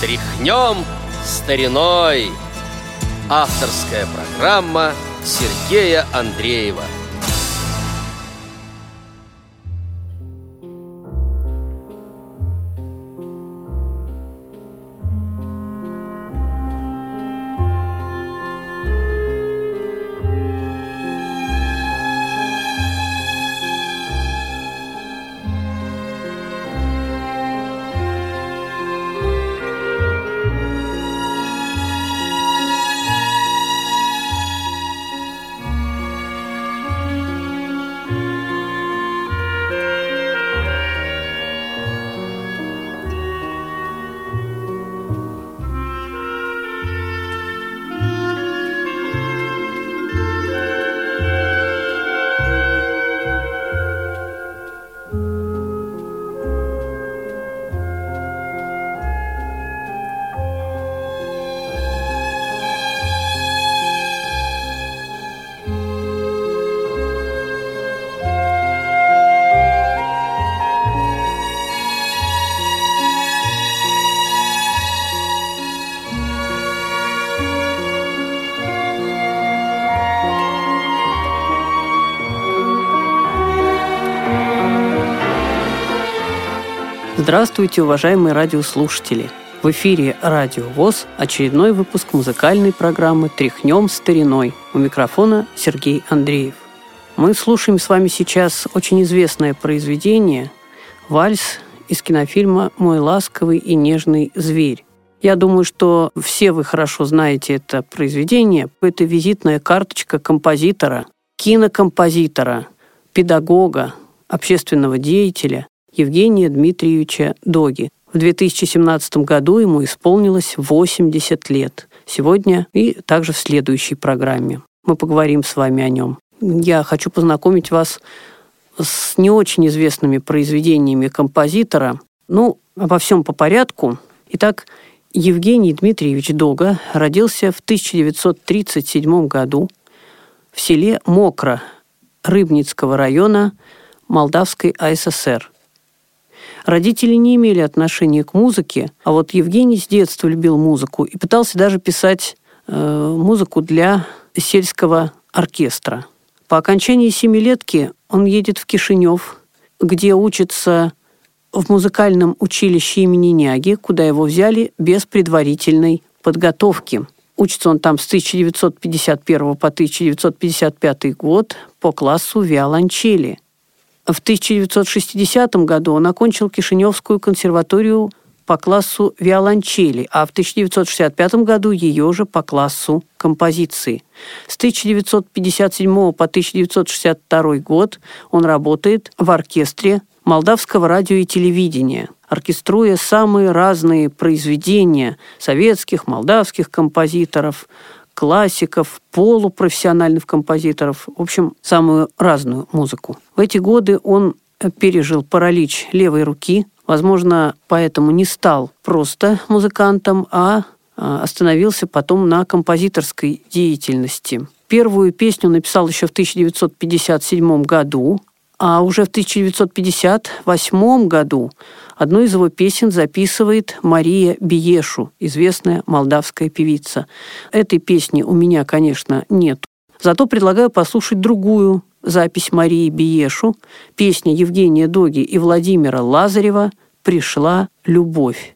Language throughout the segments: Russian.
Тряхнем стариной. Авторская программа Сергея Андреева – Здравствуйте, уважаемые радиослушатели! В эфире «Радио ВОЗ» очередной выпуск музыкальной программы «Тряхнем стариной». У микрофона Сергей Андреев. Мы слушаем с вами сейчас очень известное произведение «Вальс» из кинофильма «Мой ласковый и нежный зверь». Я думаю, что все вы хорошо знаете это произведение. Это визитная карточка композитора, кинокомпозитора, педагога, общественного деятеля, Евгения Дмитриевича Доги. В 2017 году ему исполнилось 80 лет. Сегодня и также в следующей программе. Мы поговорим с вами о нем. Я хочу познакомить вас с не очень известными произведениями композитора. Ну, обо всем по порядку. Итак, Евгений Дмитриевич Дога родился в 1937 году в селе Мокро Рыбницкого района Молдавской АССР – Родители не имели отношения к музыке, а вот Евгений с детства любил музыку и пытался даже писать э, музыку для сельского оркестра. По окончании семилетки он едет в Кишинев, где учится в музыкальном училище имени Няги, куда его взяли без предварительной подготовки. Учится он там с 1951 по 1955 год по классу виолончели – в 1960 году он окончил Кишиневскую консерваторию по классу виолончели, а в 1965 году ее же по классу композиции. С 1957 по 1962 год он работает в оркестре Молдавского радио и телевидения, оркеструя самые разные произведения советских, молдавских композиторов, классиков, полупрофессиональных композиторов, в общем, самую разную музыку. В эти годы он пережил паралич левой руки, возможно, поэтому не стал просто музыкантом, а, а остановился потом на композиторской деятельности. Первую песню написал еще в 1957 году, а уже в 1958 году одну из его песен записывает Мария Биешу, известная молдавская певица. Этой песни у меня, конечно, нет. Зато предлагаю послушать другую запись Марии Биешу, песня Евгения Доги и Владимира Лазарева «Пришла любовь».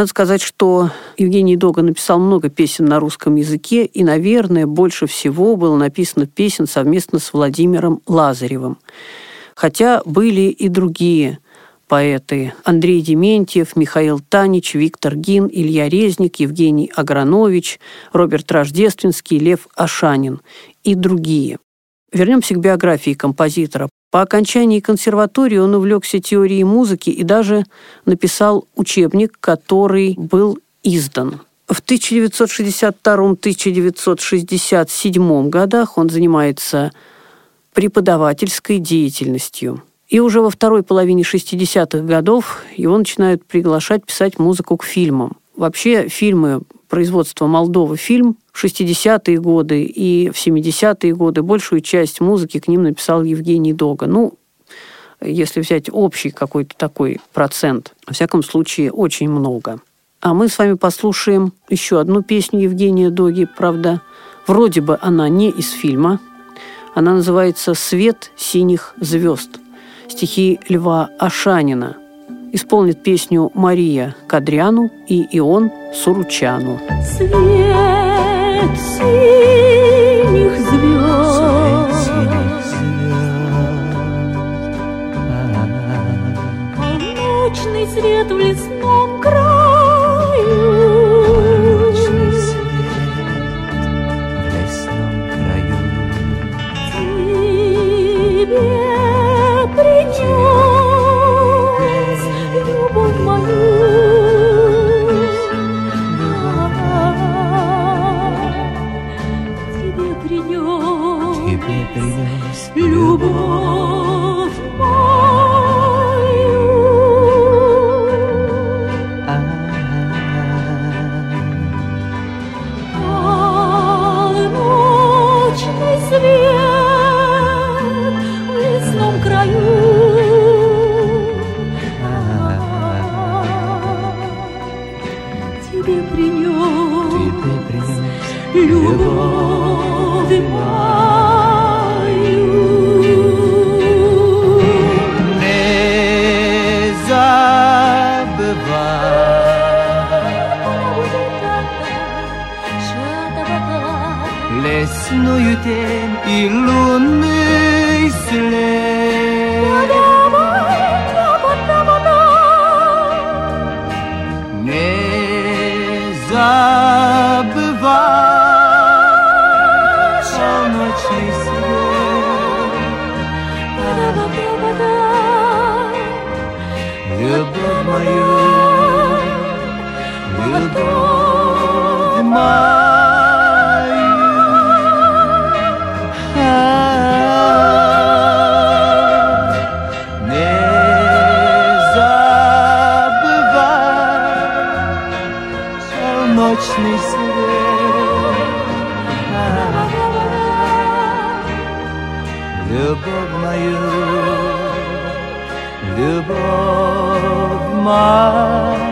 Надо сказать, что Евгений Дога написал много песен на русском языке, и, наверное, больше всего было написано песен совместно с Владимиром Лазаревым. Хотя были и другие поэты Андрей Дементьев, Михаил Танич, Виктор Гин, Илья Резник, Евгений Агранович, Роберт Рождественский, Лев Ашанин и другие. Вернемся к биографии композитора. По окончании консерватории он увлекся теорией музыки и даже написал учебник, который был издан. В 1962-1967 годах он занимается преподавательской деятельностью. И уже во второй половине 60-х годов его начинают приглашать писать музыку к фильмам. Вообще фильмы производства Молдова фильм в 60-е годы и в 70-е годы большую часть музыки к ним написал Евгений Дога. Ну, если взять общий какой-то такой процент, во всяком случае, очень много. А мы с вами послушаем еще одну песню Евгения Доги, правда, вроде бы она не из фильма. Она называется «Свет синих звезд». Стихи Льва Ашанина – исполнит песню Мария Кадряну и Ион Суручану. Свет синих の湯で色ぬいすれ Любовь мою, любовь мою.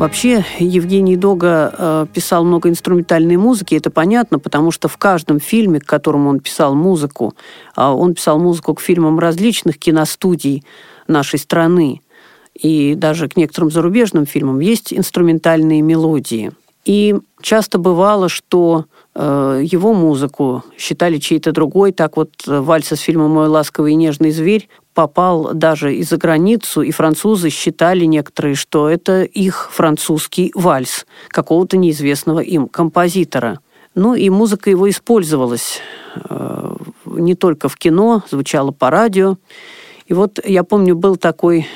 Вообще Евгений Дога э, писал много инструментальной музыки, это понятно, потому что в каждом фильме, к которому он писал музыку, э, он писал музыку к фильмам различных киностудий нашей страны, и даже к некоторым зарубежным фильмам есть инструментальные мелодии. И часто бывало, что э, его музыку считали чьей-то другой. Так вот, вальс из фильма «Мой ласковый и нежный зверь» попал даже и за границу, и французы считали некоторые, что это их французский вальс какого-то неизвестного им композитора. Ну и музыка его использовалась э, не только в кино, звучала по радио. И вот я помню, был такой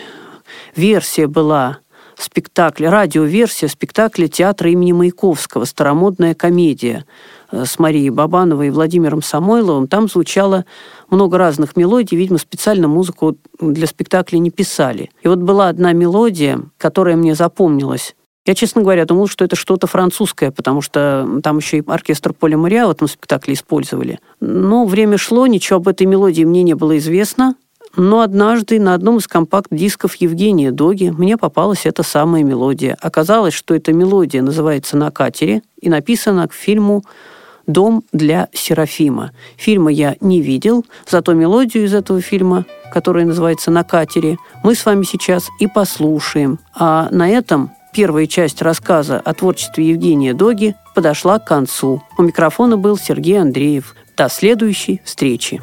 версия была спектакля, радиоверсия спектакля театра имени Маяковского «Старомодная комедия» с Марией Бабановой и Владимиром Самойловым. Там звучало много разных мелодий, видимо, специально музыку для спектакля не писали. И вот была одна мелодия, которая мне запомнилась. Я, честно говоря, думал, что это что-то французское, потому что там еще и оркестр Поля Моря в этом спектакле использовали. Но время шло, ничего об этой мелодии мне не было известно. Но однажды на одном из компакт-дисков Евгения Доги мне попалась эта самая мелодия. Оказалось, что эта мелодия называется «На катере» и написана к фильму «Дом для Серафима». Фильма я не видел, зато мелодию из этого фильма, которая называется «На катере», мы с вами сейчас и послушаем. А на этом первая часть рассказа о творчестве Евгения Доги подошла к концу. У микрофона был Сергей Андреев. До следующей встречи.